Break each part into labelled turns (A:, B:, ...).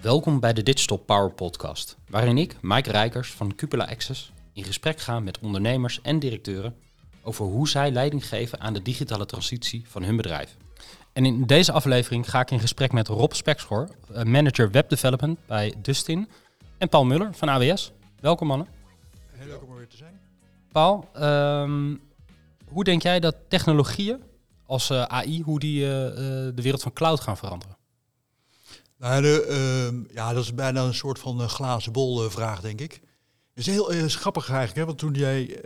A: Welkom bij de Digital Power Podcast, waarin ik, Mike Rijkers van Cupola Access, in gesprek ga met ondernemers en directeuren over hoe zij leiding geven aan de digitale transitie van hun bedrijf. En in deze aflevering ga ik in gesprek met Rob Spekschoor, eh, manager web development bij Dustin, en Paul Muller van AWS. Welkom mannen.
B: Heel leuk om er weer te zijn.
A: Paul, ehm, hoe denk jij dat technologieën als eh, AI, hoe die eh, eh, de wereld van cloud gaan veranderen?
B: Nou, de, ehm, ja, dat is bijna een soort van glazen bol vraag, denk ik. Het is heel grappig eigenlijk, hè? want toen jij,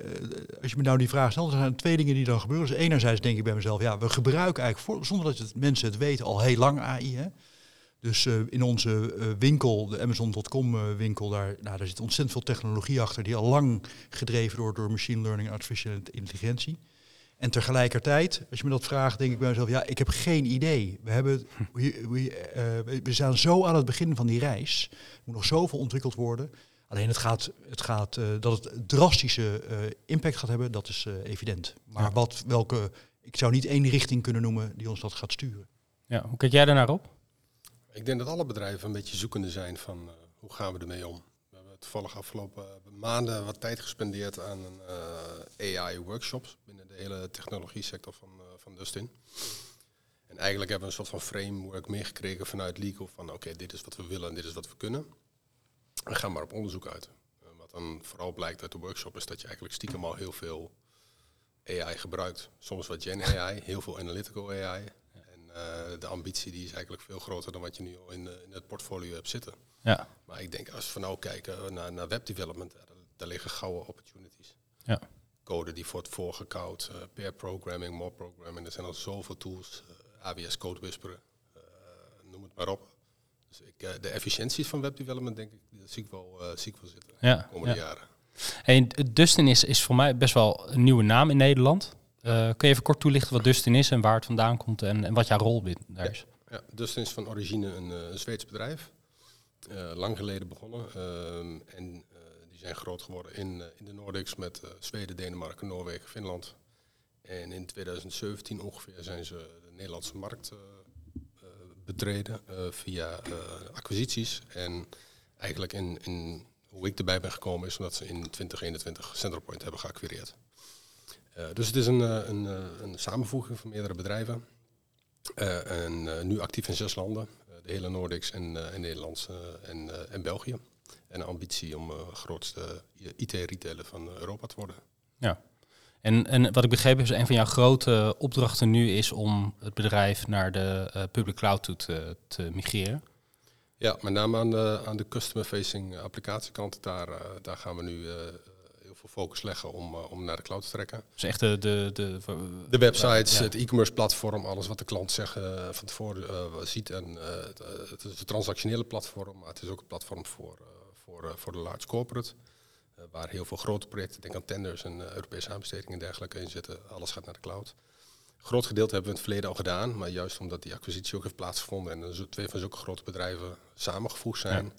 B: als je me nou die vraag stelt, er zijn twee dingen die dan gebeuren. Dus enerzijds denk ik bij mezelf, ja, we gebruiken eigenlijk, voor, zonder dat het, mensen het weten, al heel lang AI. Hè? Dus in onze winkel, de Amazon.com winkel, daar, nou, daar zit ontzettend veel technologie achter, die al lang gedreven wordt door machine learning, artificiële intelligentie. En tegelijkertijd, als je me dat vraagt, denk ik bij mezelf, ja, ik heb geen idee. We, hebben, we, we, eh, we- we staan zo aan het begin van die reis. Er moet nog zoveel ontwikkeld worden. Alleen het gaat, het gaat eh, dat het drastische eh, impact gaat hebben, dat is eh, evident. Maar
A: Ja.
B: wat, welke, ik zou niet één richting kunnen noemen die ons dat gaat sturen.
A: Ja, hoe kijk jij daarnaar op?
C: Ik denk dat alle bedrijven een beetje zoekende zijn van eh, hoe gaan we ermee om. We hebben toevallig afgelopen maanden wat tijd gespendeerd aan een eh, AI-workshops binnen de hele technologie sector van, eh, van Dustin. En eigenlijk hebben we een soort van framework meegekregen vanuit legal van oké, dit is wat we willen en dit is wat we kunnen. En ga maar op onderzoek uit. Eh, wat dan vooral blijkt uit de workshop is dat je eigenlijk stiekem al heel veel AI gebruikt. Soms wat Gen AI, heel veel analytical AI. En eh, de ambitie die is eigenlijk veel groter dan wat je nu al in, in het portfolio hebt zitten.
A: Ja,
C: Maar ik denk als we nou kijken naar, naar webdevelopment, daar liggen gouden opportunities.
A: ja.
C: Code die wordt voorgekoud, eh pair programming, more programming. Er zijn al zoveel tools, eh, AWS Code Whisperer, eh, noem het maar op. Dus ik, de efficiënties van webdevelopment denk ik, dat zie ik wel, zie ik wel zitten de
A: ja,
C: komende
A: ja.
C: jaren.
A: Hey, Dustin is, is voor mij best wel een nieuwe naam in Nederland. Kun je even kort toelichten wat Dustin is en waar het vandaan komt en, en wat jouw rol daar is?
C: Ja, Dustin is van origine een, een Zweeds bedrijf. Lang geleden begonnen. ehm, en zijn groot geworden in, eh, in de Nordics met eh, Zweden, Denemarken, Noorwegen, Finland. En in 2017 ongeveer zijn ze de Nederlandse markt eh, betreden via acquisities. En eigenlijk in, in hoe ik erbij ben gekomen is omdat ze in 2021 Centralpoint hebben geacquireerd. Dus het is een, een, een samenvoeging van meerdere bedrijven. En nu actief in zes landen. De hele Nordics en, en en, en België. En ambitie om eh, grootste IT-retailer van Europa te worden.
A: Ja. En, en wat ik begrepen heb, is een van jouw grote opdrachten nu is om het bedrijf naar de eh, public cloud toe te, te migreren.
C: Ja, met name aan de, aan de customer-facing applicatiekant. Daar, eh, daar gaan we nu eh, heel veel focus leggen om, eh, om naar de cloud te trekken.
A: Dus echt de... de, de,
C: De websites,
A: Ja.
C: het e-commerce platform, alles wat de klant zegt, eh, van tevoren eh, ziet. En, eh, het, eh, is een transactionele platform, maar het is ook een platform voor, eh, voor, eh, voor de large corporate. eh, waar heel veel grote projecten, denk aan tenders en eh, Europese aanbestedingen en dergelijke in zitten. Alles gaat naar de cloud. Een groot gedeelte hebben we in het verleden al gedaan, maar juist omdat die acquisitie ook heeft plaatsgevonden en twee van zulke grote bedrijven samengevoegd zijn,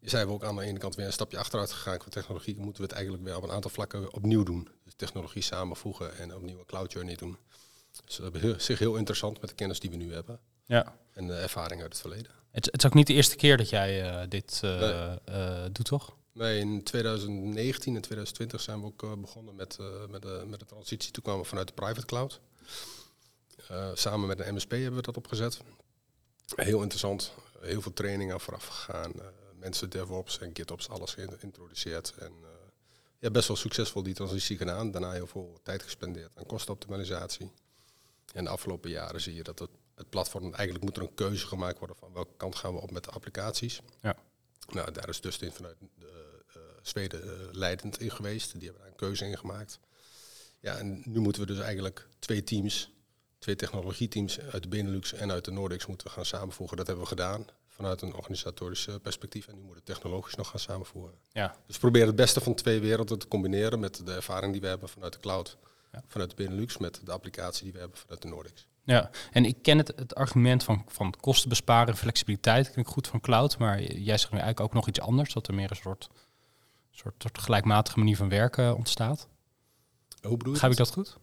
C: zijn we ook aan de ene kant weer een stapje achteruit gegaan. Qua technologie moeten we het eigenlijk weer op een aantal vlakken opnieuw doen. Dus technologie samenvoegen en opnieuw een cloud journey doen. Dus dat is zich heel interessant met de kennis die we nu hebben
A: ja.
C: en de ervaring uit het verleden.
A: Het, het is ook niet de eerste keer dat jij eh, dit eh,
C: Nee.
A: eh, doet, toch?
C: Nee, in 2019 en 2020 zijn we ook begonnen met, met, de, met de transitie. Toen kwamen we vanuit de private cloud. Samen met een MSP hebben we dat opgezet. Heel interessant. Heel veel training aan vooraf gegaan. Mensen DevOps en GitOps, alles geïntroduceerd. En ja, best wel succesvol die transitie gedaan. Daarna heel veel tijd gespendeerd aan kostenoptimalisatie. En de afgelopen jaren zie je dat het, het platform, eigenlijk moet er een keuze gemaakt worden van welke kant gaan we op met de applicaties.
A: Ja.
C: Nou, daar is Dustin vanuit de, eh, Zweden eh, leidend in geweest. Die hebben daar een keuze in gemaakt. Ja, en nu moeten we dus eigenlijk twee teams, twee technologieteams uit de Benelux en uit de Nordics moeten we gaan samenvoegen. Dat hebben we gedaan vanuit een organisatorisch perspectief. En nu moet het technologisch nog gaan samenvoegen.
A: Ja.
C: Dus we proberen het beste van twee werelden te combineren met de ervaring die we hebben vanuit de cloud.
A: Ja.
C: Vanuit de Benelux met de applicatie die we hebben vanuit de Nordics.
A: Ja, en ik ken het, het argument van, van kosten besparen, flexibiliteit, ken ik goed van cloud, maar jij zegt nu eigenlijk ook nog iets anders, dat er meer een soort, soort, soort gelijkmatige manier van werken ontstaat.
C: Hoe bedoel je
A: Begrijp ik
C: dat?
A: goed?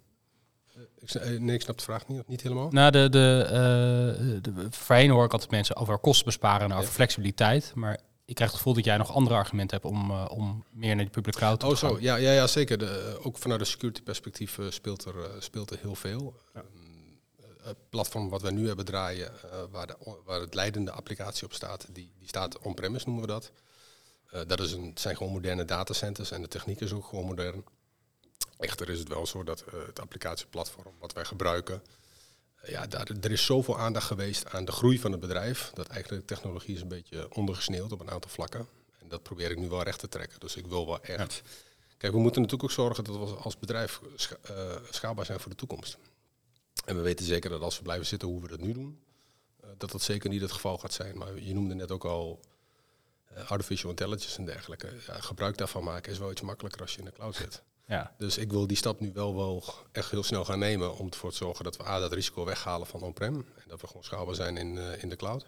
C: Ik, nee, ik snap de vraag niet, niet helemaal.
A: Nou, de, de, uh, de, voorheen hoor ik altijd mensen over kosten besparen en over flexibiliteit. Maar ik krijg het gevoel dat jij nog andere argumenten hebt om, uh, om meer naar die public cloud te
C: oh,
A: gaan.
C: zo. Ja, ja, ja zeker. De, ook vanuit een security perspectief uh, speelt, er, speelt er heel veel. Ja. Het platform wat wij nu hebben draaien, waar, de, waar het leidende applicatie op staat, die, die staat on-premise noemen we dat. dat is een, zijn gewoon moderne datacenters en de techniek is ook gewoon modern. Echter is het wel zo dat het applicatieplatform wat wij gebruiken, ja, daar, er is zoveel aandacht geweest aan de groei van het bedrijf, dat eigenlijk de technologie is een beetje ondergesneeuwd op een aantal vlakken. En dat probeer ik nu wel recht te trekken. Dus ik wil wel echt. Kijk, we moeten natuurlijk ook zorgen dat we als bedrijf scha uh, schaalbaar zijn voor de toekomst. En we weten zeker dat als we blijven zitten hoe we dat nu doen, uh, dat dat zeker niet het geval gaat zijn. Maar je noemde net ook al uh, artificial intelligence en dergelijke. Ja, gebruik daarvan maken is wel iets makkelijker als je in de cloud zit.
A: Ja.
C: Dus ik wil die stap nu wel, wel echt heel snel gaan nemen om ervoor te zorgen dat we A, dat risico weghalen van on-prem en dat we gewoon schaalbaar zijn in, uh, in de cloud.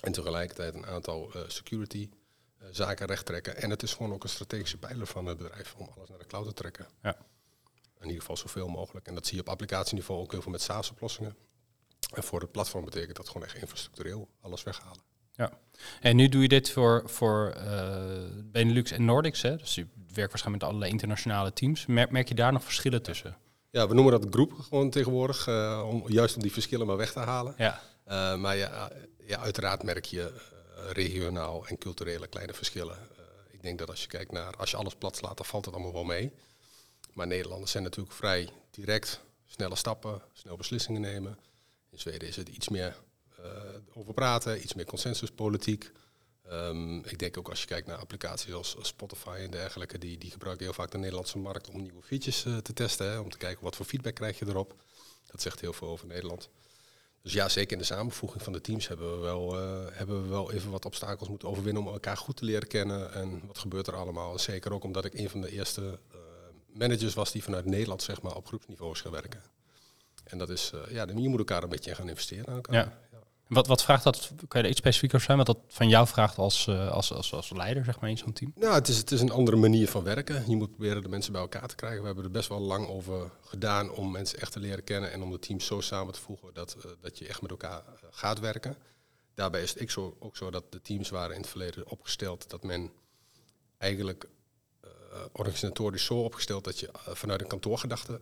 C: En tegelijkertijd een aantal uh, security uh, zaken recht trekken. En het is gewoon ook een strategische pijler van het bedrijf om alles naar de cloud te trekken.
A: Ja.
C: In ieder geval zoveel mogelijk. En dat zie je op applicatieniveau ook heel veel met SaaS-oplossingen. En voor het platform betekent dat gewoon echt infrastructureel alles weghalen.
A: Ja, en nu doe je dit voor, voor uh, Benelux en Nordics, hè? dus je werkt waarschijnlijk met allerlei internationale teams. Merk, merk je daar nog verschillen tussen?
C: Ja, we noemen dat groep gewoon tegenwoordig, uh, om, juist om die verschillen maar weg te halen.
A: Ja.
C: Uh, maar ja, ja, uiteraard merk je regionaal en culturele kleine verschillen. ik denk dat als je kijkt naar, als je alles plat slaat, dan valt het allemaal wel mee. Maar Nederlanders zijn natuurlijk vrij direct, snelle stappen, snel beslissingen nemen. In Zweden is het iets meer uh, over praten, iets meer consensuspolitiek. Um, ik denk ook als je kijkt naar applicaties als Spotify en dergelijke, die, die gebruiken heel vaak de Nederlandse markt om nieuwe features uh, te testen, hè, om te kijken wat voor feedback krijg je erop. Dat zegt heel veel over Nederland. Dus ja, zeker in de samenvoeging van de teams hebben we wel, uh, hebben we wel even wat obstakels moeten overwinnen om elkaar goed te leren kennen. En wat gebeurt er allemaal? Zeker ook omdat ik een van de eerste managers was die vanuit Nederland zeg maar, op groepsniveau is gaan werken. En dat is, ja, je moet elkaar een beetje gaan investeren aan elkaar.
A: Ja. Wat, wat vraagt dat? Kan je er iets specifieker zijn? Wat dat van jou vraagt als, uh, als, als, als leider, zeg maar, in zo'n team?
C: Nou, het is, het is een andere manier van werken. Je moet proberen de mensen bij elkaar te krijgen. We hebben er best wel lang over gedaan om mensen echt te leren kennen en om de teams zo samen te voegen dat, uh, dat je echt met elkaar uh, gaat werken. Daarbij is het ik zo, ook zo dat de teams waren in het verleden opgesteld dat men eigenlijk organisatorisch zo opgesteld dat je vanuit een kantoorgedachte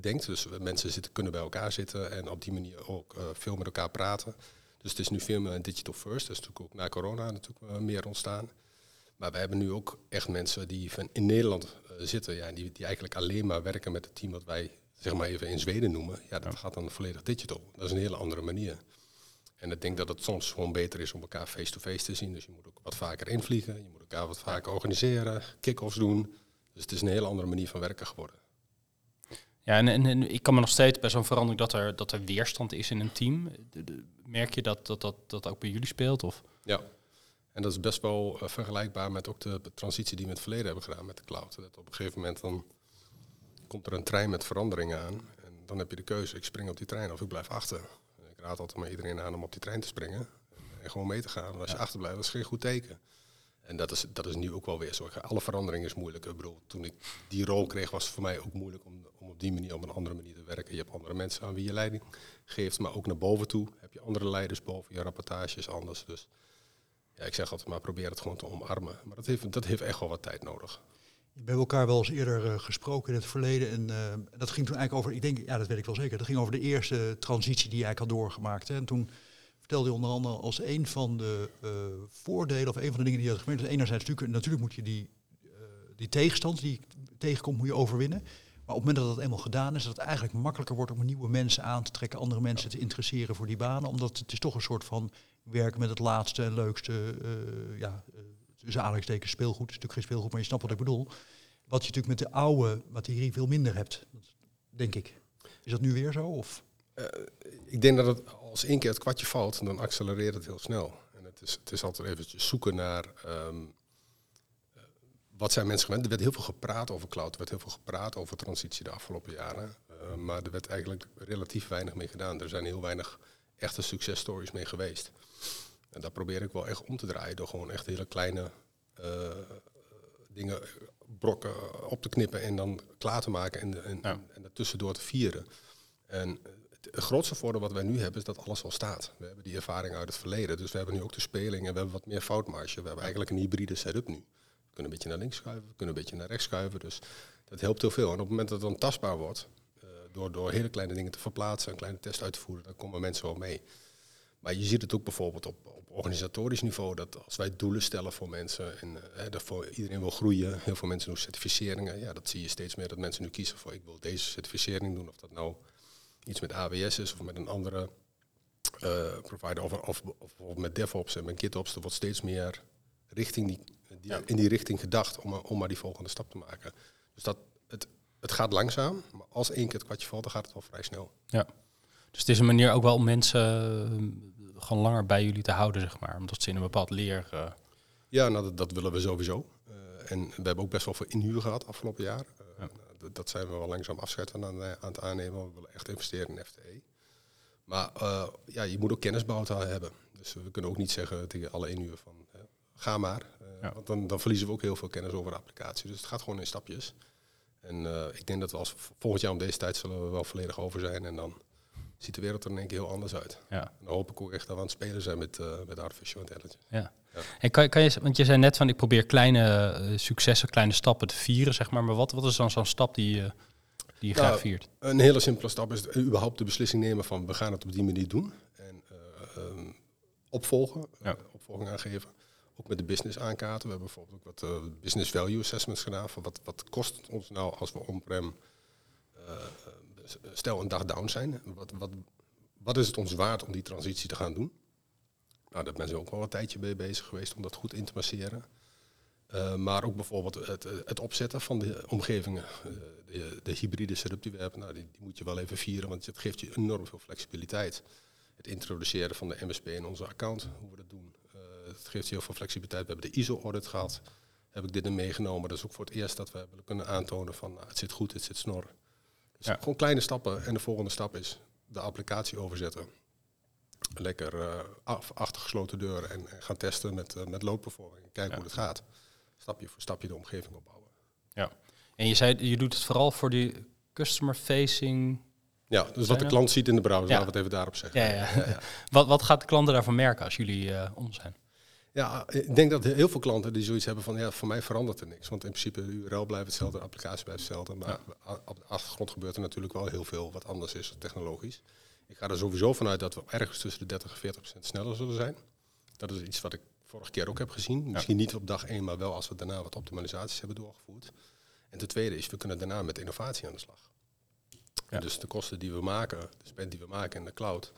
C: denkt. Dus mensen zitten, kunnen bij elkaar zitten en op die manier ook veel met elkaar praten. Dus het is nu veel meer digital first. Dat is natuurlijk ook na corona natuurlijk meer ontstaan. Maar we hebben nu ook echt mensen die van in Nederland zitten, ja, die, die eigenlijk alleen maar werken met het team wat wij zeg maar even in Zweden noemen. Ja, dat gaat dan volledig digital. Dat is een hele andere manier. En ik denk dat het soms gewoon beter is om elkaar face-to-face -face te zien. Dus je moet ook wat vaker invliegen, je moet elkaar wat vaker organiseren, kick-offs doen. Dus het is een hele andere manier van werken geworden.
A: Ja, en, en, en ik kan me nog steeds bij zo'n verandering dat er, dat er weerstand is in een team. De, de, merk je dat dat, dat dat ook bij jullie speelt? Of?
C: Ja, en dat is best wel uh, vergelijkbaar met ook de transitie die we in het verleden hebben gedaan met de cloud. Dat op een gegeven moment dan komt er een trein met veranderingen aan. En dan heb je de keuze, ik spring op die trein of ik blijf achter. Raad altijd maar iedereen aan om op die trein te springen en gewoon mee te gaan. En als ja. je achterblijft, dat is geen goed teken. En dat is, dat is nu ook wel weer zo. Alle verandering is moeilijk. Ik bedoel, toen ik die rol kreeg, was het voor mij ook moeilijk om, om op die manier, op een andere manier te werken. Je hebt andere mensen aan wie je leiding geeft, maar ook naar boven toe heb je andere leiders boven. Je rapportage is anders. Dus ja, ik zeg altijd maar, probeer het gewoon te omarmen. Maar dat heeft, dat heeft echt wel wat tijd nodig.
B: Hebben elkaar wel eens eerder uh, gesproken in het verleden. En uh, dat ging toen eigenlijk over, ik denk, ja, dat weet ik wel zeker. Dat ging over de eerste transitie die je eigenlijk had doorgemaakt. Hè. En toen vertelde je onder andere als een van de uh, voordelen of een van de dingen die je had gemerkt. Dus enerzijds natuurlijk, natuurlijk moet je die, die tegenstand die tegenkomt, moet je overwinnen. Maar op het moment dat dat eenmaal gedaan is, dat het eigenlijk makkelijker wordt om nieuwe mensen aan te trekken, andere mensen te interesseren voor die banen. Omdat het is toch een soort van werken met het laatste en leukste, ja, tussen aanhalingstekens speelgoed. Is natuurlijk geen speelgoed, maar je snapt wat ik bedoel. Wat je natuurlijk met de oude materie veel minder hebt, denk ik. Is dat nu weer zo? Of?
C: Uh, ik denk dat het als één keer het kwartje valt, dan accelereert het heel snel. En het is, het is altijd eventjes zoeken naar um, uh, wat zijn mensen gewend. Er werd heel veel gepraat over cloud, er werd heel veel gepraat over transitie de afgelopen jaren. Uh, maar er werd eigenlijk relatief weinig mee gedaan. Er zijn heel weinig echte successtories mee geweest. En daar probeer ik wel echt om te draaien door gewoon echt hele kleine dingen brokken op te knippen en dan klaar te maken en, en,
A: Ja.
C: en, en daartussendoor te vieren. En het grootste voordeel wat wij nu hebben is dat alles al staat. We hebben die ervaring uit het verleden, dus we hebben nu ook de speling en we hebben wat meer foutmarge. We hebben eigenlijk een hybride setup nu. We kunnen een beetje naar links schuiven, we kunnen een beetje naar rechts schuiven, dus dat helpt heel veel. En op het moment dat het dan tastbaar wordt, eh, door, door hele kleine dingen te verplaatsen, een kleine test uit te voeren, dan komen mensen wel mee. Maar je ziet het ook bijvoorbeeld op, op organisatorisch niveau, dat als wij doelen stellen voor mensen en eh, hè, dat voor iedereen wil groeien, heel veel mensen doen certificeringen, ja, dat zie je steeds meer dat mensen nu kiezen voor ik wil deze certificering doen, of dat nou iets met AWS is of met een andere eh, provider of, of, met DevOps en met GitOps. Er wordt steeds meer richting die, die-
A: Ja.
C: in die richting gedacht om, om maar die volgende stap te maken. Dus dat, het, het gaat langzaam, maar als één keer het kwartje valt, dan gaat het wel vrij snel.
A: Ja. Dus het is een manier ook wel om mensen gewoon langer bij jullie te houden, zeg maar. Omdat ze in een bepaald leer... eh,
C: Ja, nou, dat, dat willen we sowieso. Eh, en we hebben ook best wel veel inhuur gehad afgelopen jaar. Eh,
A: Ja.
C: dat, dat zijn we wel langzaam afscheid van aan, aan het aannemen. We willen echt investeren in FTE. Maar ja, je moet ook kennisbouw hebben. Dus we kunnen ook niet zeggen tegen alle inhuur van ga maar.
A: Ja.
C: Want dan, dan verliezen we ook heel veel kennis over de applicatie. Dus het gaat gewoon in stapjes. En ik denk dat we als volgend jaar om deze tijd zullen we wel volledig over zijn. En dan ziet de wereld er in één keer heel anders uit.
A: ja.
C: En dan hoop ik ook echt dat we aan het spelen zijn met, eh, met artificial intelligence.
A: Ja.
C: Ja.
A: En kan, kan je, want je zei net van ik probeer kleine eh, successen, kleine stappen te vieren, zeg maar. Maar wat, wat is dan zo'n stap die, je die je
C: Nou,
A: graag viert?
C: Een hele simpele stap is überhaupt de beslissing nemen van we gaan het op die manier doen. En ehm, opvolgen,
A: Ja.
C: opvolging aangeven. Ook met de business aankaarten. We hebben bijvoorbeeld ook wat business value assessments gedaan. Van wat, wat kost het ons nou als we on-prem stel een dag down zijn. Wat, wat, wat is het ons waard om die transitie te gaan doen? Nou, daar ben ze ook wel een tijdje mee bezig geweest om dat goed in te masseren. Eh, maar ook bijvoorbeeld het, het opzetten van de omgevingen. Eh, de, de hybride setup die we hebben, nou, die, die moet je wel even vieren, want het geeft je enorm veel flexibiliteit. Het introduceren van de MSP in onze account, hoe we dat doen. Eh, het geeft je heel veel flexibiliteit. We hebben de ISO-audit gehad. Heb ik dit in meegenomen. Dat is ook voor het eerst dat we hebben kunnen aantonen van nou, het zit goed, het zit snor. Dus
A: Ja.
C: gewoon kleine stappen. En de volgende stap is de applicatie overzetten. Lekker eh, af, achter gesloten deuren en, en gaan testen met, eh, met. Kijken
A: Ja.
C: hoe het gaat. Stapje voor stapje de omgeving opbouwen.
A: En je zei, je doet het vooral voor die customer facing.
C: Ja, dus wat de klant ziet in de browser,
A: Ja.
C: laten we het even daarop zeggen.
A: Ja, ja. wat, wat gaat de klanten daarvan merken als jullie eh, om zijn?
C: Ja, ik denk dat heel veel klanten die zoiets hebben van ja, voor mij verandert er niks. Want in principe de URL blijft hetzelfde, de applicatie blijft hetzelfde. Maar op de achtergrond gebeurt er natuurlijk wel heel veel wat anders is technologisch. Ik ga er sowieso vanuit dat we ergens tussen de 30 en 40 procent sneller zullen zijn. Dat is iets wat ik vorige keer ook heb gezien. Misschien niet op dag één, maar wel als we daarna wat optimalisaties hebben doorgevoerd. En ten tweede is, we kunnen daarna met innovatie aan de slag.
A: Ja.
C: Dus de kosten die we maken, de spend die we maken in de cloud,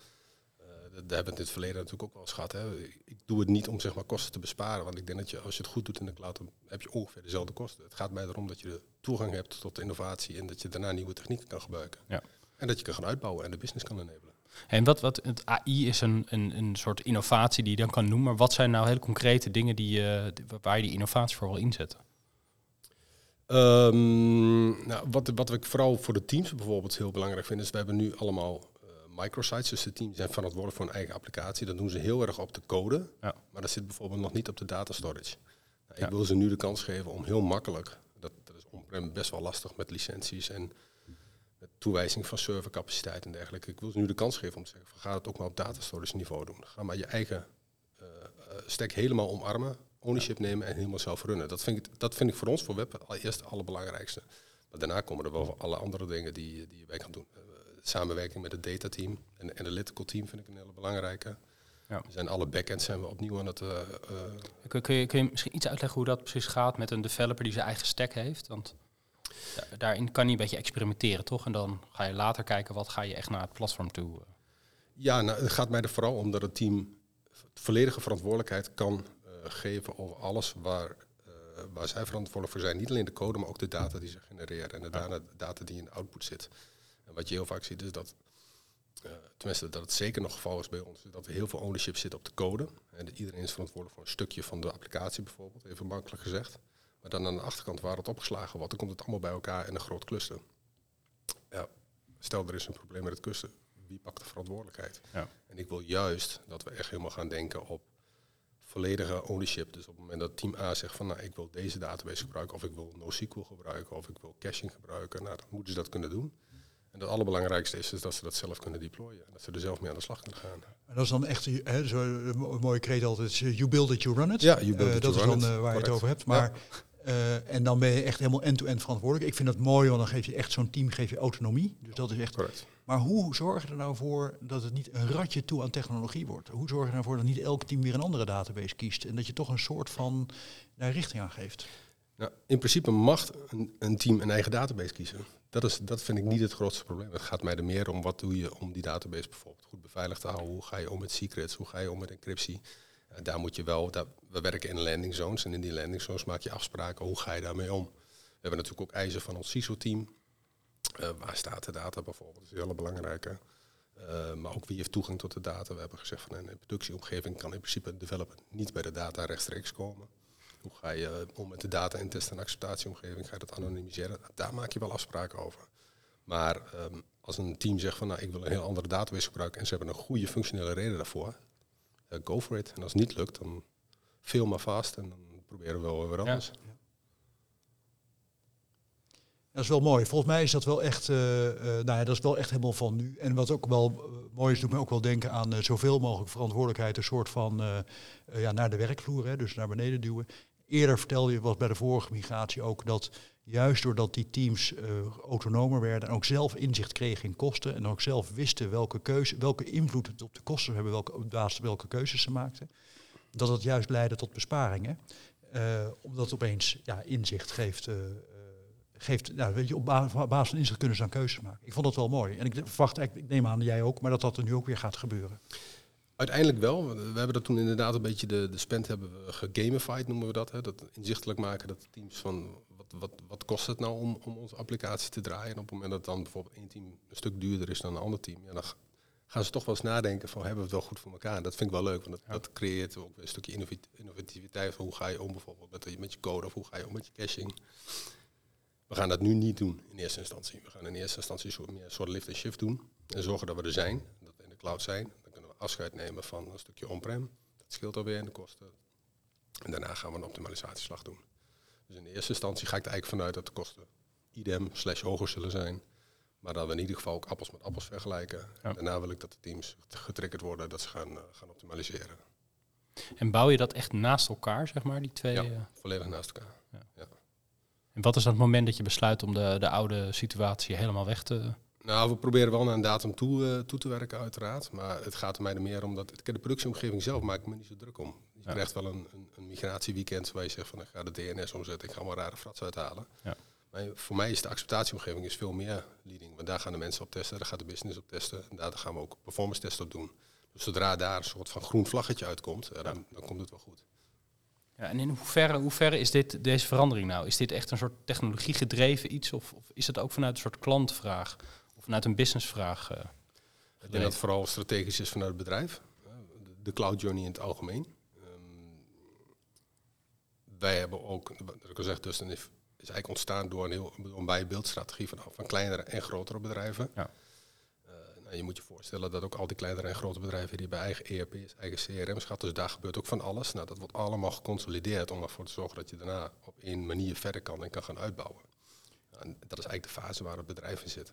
C: daar hebben we het in het verleden natuurlijk ook wel eens gehad. Hè. Ik, doe het niet om zeg maar, kosten te besparen, want ik denk dat je, als je het goed doet in de cloud, dan heb je ongeveer dezelfde kosten. Het gaat mij erom dat je de toegang hebt tot de innovatie en dat je daarna nieuwe technieken kan gebruiken.
A: Ja.
C: En dat je kan gaan uitbouwen en de business kan enabelen.
A: En wat, wat het AI is een, een, een soort innovatie die je dan kan noemen. Maar wat zijn nou hele concrete dingen die, je- waar je die innovatie voor wil inzetten?
C: Ehm, nou, wat, wat ik vooral voor de teams bijvoorbeeld heel belangrijk vind, is we hebben nu allemaal microsites. Dus de teams zijn verantwoordelijk voor een eigen applicatie. Dat doen ze heel erg op de code,
A: Ja.
C: maar dat zit bijvoorbeeld nog niet op de data storage. Nou, ik
A: Ja.
C: wil ze nu de kans geven om heel makkelijk, dat, dat is on-prem best wel lastig met licenties en met toewijzing van servercapaciteit en dergelijke. Ik wil ze nu de kans geven om te zeggen, van, ga het ook maar op data storage niveau doen. Ga maar je eigen eh, stack helemaal omarmen, ownership nemen en helemaal zelf runnen. Dat vind, ik, dat vind ik voor ons, voor web, al eerst het allerbelangrijkste. Maar daarna komen er wel alle andere dingen die, die wij gaan doen. Eh, samenwerking met het datateam en de analytical team vind ik een hele belangrijke.
A: Ja.
C: We zijn alle backends zijn we opnieuw aan het... eh, eh,
A: Kun, kun, je, kun je misschien iets uitleggen hoe dat precies gaat met een developer die zijn eigen stack heeft? Want da- daarin kan je een beetje experimenteren, toch? En dan ga je later kijken wat ga je echt naar het platform toe.
C: Ja, nou, het gaat mij er vooral om dat het team volledige verantwoordelijkheid kan eh, geven over alles waar, eh, waar zij verantwoordelijk voor zijn. Niet alleen de code, maar ook de data die ze genereren en de data, data die in de output zit. En wat je heel vaak ziet is dat, eh, tenminste dat het zeker nog geval is bij ons, dat er heel veel ownership zit op de code. En dat iedereen is verantwoordelijk voor een stukje van de applicatie bijvoorbeeld, even makkelijk gezegd. Maar dan aan de achterkant waar het opgeslagen wordt, dan komt het allemaal bij elkaar in een groot cluster. Ja, stel er is een probleem met het cluster, wie pakt de verantwoordelijkheid?
A: Ja.
C: En ik wil juist dat we echt helemaal gaan denken op volledige ownership. Dus op het moment dat team A zegt van nou, ik wil deze database gebruiken, of ik wil NoSQL gebruiken, of ik wil caching gebruiken, nou, dan moeten ze dat kunnen doen. En het allerbelangrijkste is, is dat ze dat zelf kunnen deployen. En dat ze er zelf mee aan de slag kunnen gaan.
B: En dat is dan echt hè, zo een mooie kreet altijd, you build it, you run it.
C: Ja, you build
B: uh,
C: it,
B: Dat
C: you
B: is
C: run
B: dan
C: it.
B: waar je het over hebt. Maar, uh, en dan ben je echt helemaal end-to-end verantwoordelijk. Ik vind dat mooi, want dan geef je echt zo'n team geef je autonomie. Dus dat is echt...
C: Correct.
B: Maar hoe zorg je er nou voor dat het niet een ratje toe aan technologie wordt? Hoe zorg je ervoor dat niet elk team weer een andere database kiest? En dat je toch een soort van daar richting aan geeft?
C: Nou, in principe mag een, een, team een eigen database kiezen. Dat, is, dat vind ik niet het grootste probleem. Het gaat mij er meer om wat doe je om die database bijvoorbeeld goed beveiligd te houden. Hoe ga je om met secrets? Hoe ga je om met encryptie? Uh, daar moet je wel, we werken in landing zones en in die landing zones maak je afspraken. Hoe ga je daarmee om? We hebben natuurlijk ook eisen van ons CISO-team. Uh, waar staat de data bijvoorbeeld? Dat is een hele belangrijke. Uh, maar ook wie heeft toegang tot de data. We hebben gezegd van in een productieomgeving kan in principe een developer niet bij de data rechtstreeks komen. Hoe ga je om met de data in test- en acceptatieomgeving? Ga je dat anonimiseren? Daar maak je wel afspraken over. Maar um, als een team zegt van nou, ik wil een heel andere database gebruiken en ze hebben een goede functionele reden daarvoor, uh, go for it. En als het niet lukt, dan veel maar vast en dan proberen we wel weer anders.
B: Ja. Dat is wel mooi. Volgens mij is dat wel echt, uh, uh, nou ja, dat is wel echt helemaal van nu. En wat ook wel uh, mooi is, doet me ook wel denken aan uh, zoveel mogelijk verantwoordelijkheid, een soort van uh, uh, ja, naar de werkvloer, hè, dus naar beneden duwen. Eerder vertelde je, was bij de vorige migratie ook, dat juist doordat die teams uh, autonomer werden en ook zelf inzicht kregen in kosten en ook zelf wisten welke, keuze, welke invloed het op de kosten hebben, welke, welke keuzes ze maakten, dat het juist leidde tot besparingen. Uh, omdat het opeens ja, inzicht geeft uh, geeft, nou, weet je, op basis van inzicht kunnen ze dan keuzes maken. Ik vond dat wel mooi. En ik verwacht, ik neem aan jij ook, maar dat dat er nu ook weer gaat gebeuren.
C: Uiteindelijk wel. We hebben dat toen inderdaad een beetje de, de spend hebben we gegamified, noemen we dat. Hè? Dat inzichtelijk maken dat de teams van wat, wat, wat kost het nou om, om onze applicatie te draaien. En op het moment dat dan bijvoorbeeld één team een stuk duurder is dan een ander team, ja, dan gaan ze toch wel eens nadenken van hebben we het wel goed voor elkaar. En dat vind ik wel leuk, want dat, ja. dat creëert ook weer een stukje innovativiteit. Van hoe ga je om bijvoorbeeld met, met je code of hoe ga je om met je caching. We gaan dat nu niet doen in eerste instantie. We gaan in eerste instantie meer een soort lift en shift doen. En zorgen dat we er zijn, dat we in de cloud zijn. Afscheid nemen van een stukje on-prem. Dat scheelt alweer in de kosten. En daarna gaan we een optimalisatieslag doen. Dus in de eerste instantie ga ik er eigenlijk vanuit dat de kosten idem slash hoger zullen zijn. Maar dat we in ieder geval ook appels met appels vergelijken. Ja. Daarna wil ik dat de teams getriggerd worden, dat ze gaan, uh, gaan optimaliseren.
A: En bouw je dat echt naast elkaar, zeg maar, die twee?
C: Ja,
A: uh...
C: volledig naast elkaar. Ja. ja.
A: En wat is dan het moment dat je besluit om de, de oude situatie helemaal weg te...
C: Nou, we proberen wel naar een datum toe, uh, toe te werken uiteraard. Maar het gaat er mij er meer om dat... De productieomgeving zelf maak ik me niet zo druk om. Je ja. krijgt wel een, een, een, migratieweekend waar je zegt van... ik ga de DNS omzetten, ik ga maar rare frats uithalen. Ja. Maar voor mij is de acceptatieomgeving is veel meer leading. Want daar gaan de mensen op testen, daar gaat de business op testen. En daar gaan we ook performance tests op doen. Dus zodra daar een soort van groen vlaggetje uitkomt, ja, dan, dan komt het wel goed.
A: Ja, en in hoeverre, hoeverre is dit, deze verandering nou? Is dit echt een soort technologie gedreven iets? Of, of is het ook vanuit een soort klantvraag? Vanuit een businessvraag? Uh,
C: ik denk dat het vooral strategisch is vanuit het bedrijf. De cloud journey in het algemeen. Um, wij hebben ook, wat ik al zeg, dus een, is eigenlijk ontstaan door een heel een bijbeeldstrategie van, van kleinere en grotere bedrijven. Ja. Uh, nou, je moet je voorstellen dat ook al die kleinere en grote bedrijven die hebben eigen ERP's, eigen CRM's gehad. Dus daar gebeurt ook van alles. Nou, dat wordt allemaal geconsolideerd om ervoor te zorgen dat je daarna op één manier verder kan en kan gaan uitbouwen. Nou, en dat is eigenlijk de fase waar het bedrijf in zit.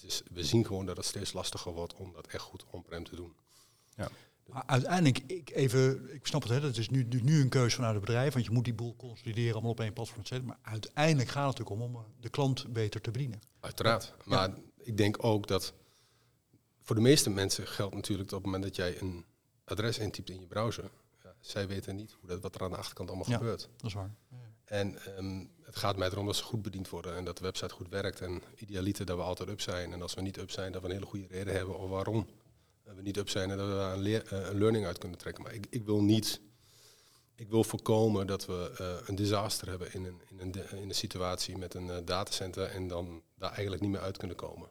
C: En het is, we zien gewoon dat het steeds lastiger wordt om dat echt goed on-prem te doen.
B: Ja. Maar uiteindelijk, ik, even, ik snap het, hè, dat is nu, nu een keuze vanuit het bedrijf, want je moet die boel consolideren, allemaal op één platform zetten. Maar uiteindelijk gaat het natuurlijk om om de klant beter te bedienen.
C: Uiteraard. Maar ja. ik denk ook dat voor de meeste mensen geldt natuurlijk dat op het moment dat jij een adres intypt in je browser, ja, zij weten niet hoe dat, wat er aan de achterkant allemaal
B: ja,
C: gebeurt.
B: Dat is waar.
C: En um, het gaat mij erom dat ze goed bediend worden en dat de website goed werkt. En idealiter dat we altijd up zijn. En als we niet up zijn, dat we een hele goede reden hebben of waarom we niet up zijn en dat we daar een, leer, uh, een learning uit kunnen trekken. Maar ik, ik, wil niet, ik wil voorkomen dat we uh, een disaster hebben in een, in een, de, in een situatie met een uh, datacenter en dan daar eigenlijk niet meer uit kunnen komen.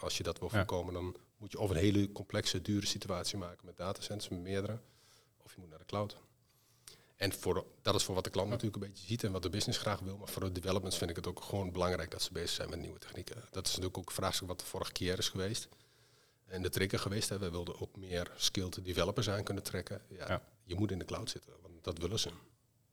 C: als je dat wil ja. voorkomen, dan moet je of een hele complexe, dure situatie maken met datacenters, met meerdere, of je moet naar de cloud. En voor, dat is voor wat de klant natuurlijk een beetje ziet en wat de business graag wil. Maar voor de developments vind ik het ook gewoon belangrijk dat ze bezig zijn met nieuwe technieken. Dat is natuurlijk ook een vraagstuk wat de vorige keer is geweest en de trigger geweest. Hè. We wilden ook meer skilled developers aan kunnen trekken. Ja, ja. je moet in de cloud zitten, want dat willen ze.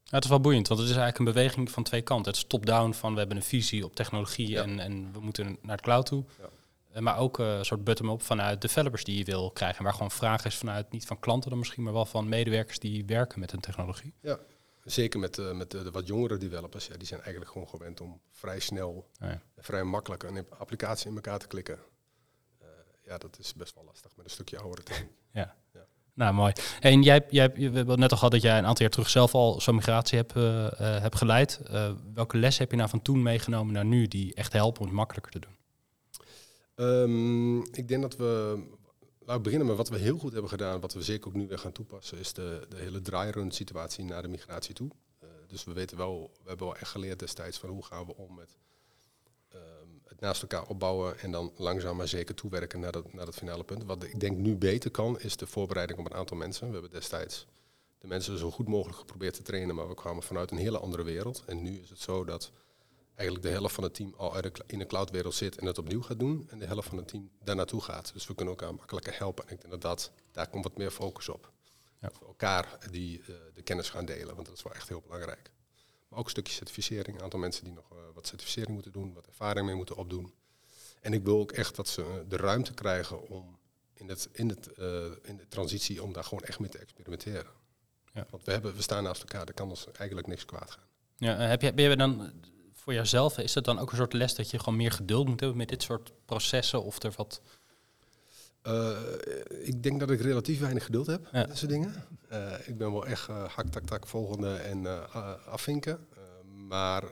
A: Ja, het is wel boeiend, want het is eigenlijk een beweging van twee kanten. Het is top-down van we hebben een visie op technologie en, en we moeten naar de cloud toe.
C: Ja.
A: Eh, Maar ook eh, een soort bottom-up vanuit developers die je wil krijgen. Waar gewoon vraag is vanuit, niet van klanten dan misschien, maar wel van medewerkers die werken met een technologie.
C: Ja, zeker met, eh, met de, de wat jongere developers. Ja, die zijn eigenlijk gewoon gewend om vrij snel,
A: Ja.
C: en vrij makkelijk een applicatie in elkaar te klikken. Ja, dat is best wel lastig met een stukje oudere techniek.
A: Ja.
C: Ja.
A: Nou, mooi. En jij, jij, je hebt net al gehad dat jij een aantal jaar terug zelf al zo'n migratie hebt, hebt geleid. Welke les heb je nou van toen meegenomen naar nu die echt helpen om het makkelijker te doen?
C: Ehm, ik denk dat we, laten we beginnen met wat we heel goed hebben gedaan, wat we zeker ook nu weer gaan toepassen, is de, de hele dry run situatie naar de migratie toe. Eh, dus we weten wel, we hebben wel echt geleerd destijds van hoe gaan we om met ehm, het naast elkaar opbouwen en dan langzaam maar zeker toewerken naar dat, naar dat finale punt. Wat ik denk nu beter kan, is de voorbereiding op een aantal mensen. We hebben destijds de mensen zo goed mogelijk geprobeerd te trainen, maar we kwamen vanuit een hele andere wereld. En nu is het zo dat eigenlijk de helft van het team al in de cloudwereld zit en het opnieuw gaat doen. En de helft van het team daar naartoe gaat. Dus we kunnen elkaar makkelijker helpen. En ik denk dat, dat daar komt wat meer focus op.
A: Ja.
C: Dat we elkaar die, eh, de kennis gaan delen, want dat is wel echt heel belangrijk. Maar ook een stukje certificering. Een aantal mensen die nog eh, wat certificering moeten doen, wat ervaring mee moeten opdoen. En ik wil ook echt dat ze eh, de ruimte krijgen om in, het, in, het, eh, in de transitie om daar gewoon echt mee te experimenteren.
A: Ja.
C: Want we, hebben, we staan naast elkaar, er kan ons eigenlijk niks kwaad gaan.
A: Ja, heb je, ben je dan voor jezelf, is het dan ook een soort les dat je gewoon meer geduld moet hebben met dit soort processen? Of er wat.
C: Eh, ik denk dat ik relatief weinig geduld heb
A: Ja.
C: met deze dingen. Eh, ik ben wel echt eh, hak, tak, tak, volgende en afvinken. Maar eh,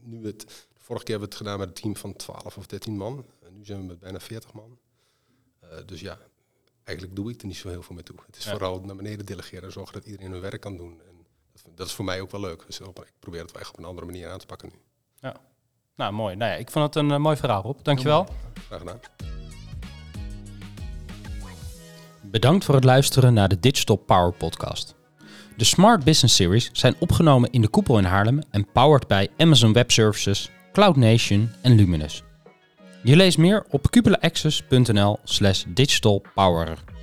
C: nu het, de vorige keer hebben we het gedaan met een team van 12 of 13 man. En nu zijn we met bijna 40 man. Dus ja, eigenlijk doe ik er niet zo heel veel mee toe. Het is
A: Ja.
C: vooral naar beneden delegeren en zorgen dat iedereen hun werk kan doen. En dat, dat is voor mij ook wel leuk. Dus op- ik probeer het wel echt op een andere manier aan te pakken nu.
A: Nou, mooi. Nou ja, ik vond het een eh, mooi verhaal, Rob. Dankjewel.
C: Graag gedaan.
A: Bedankt voor het luisteren naar de Digital Power Podcast. De Smart Business Series zijn opgenomen in de koepel in Haarlem en powered bij Amazon Web Services, Cloud Nation en Luminous. Je leest meer op cupulaaccess.nl slash digitalpower.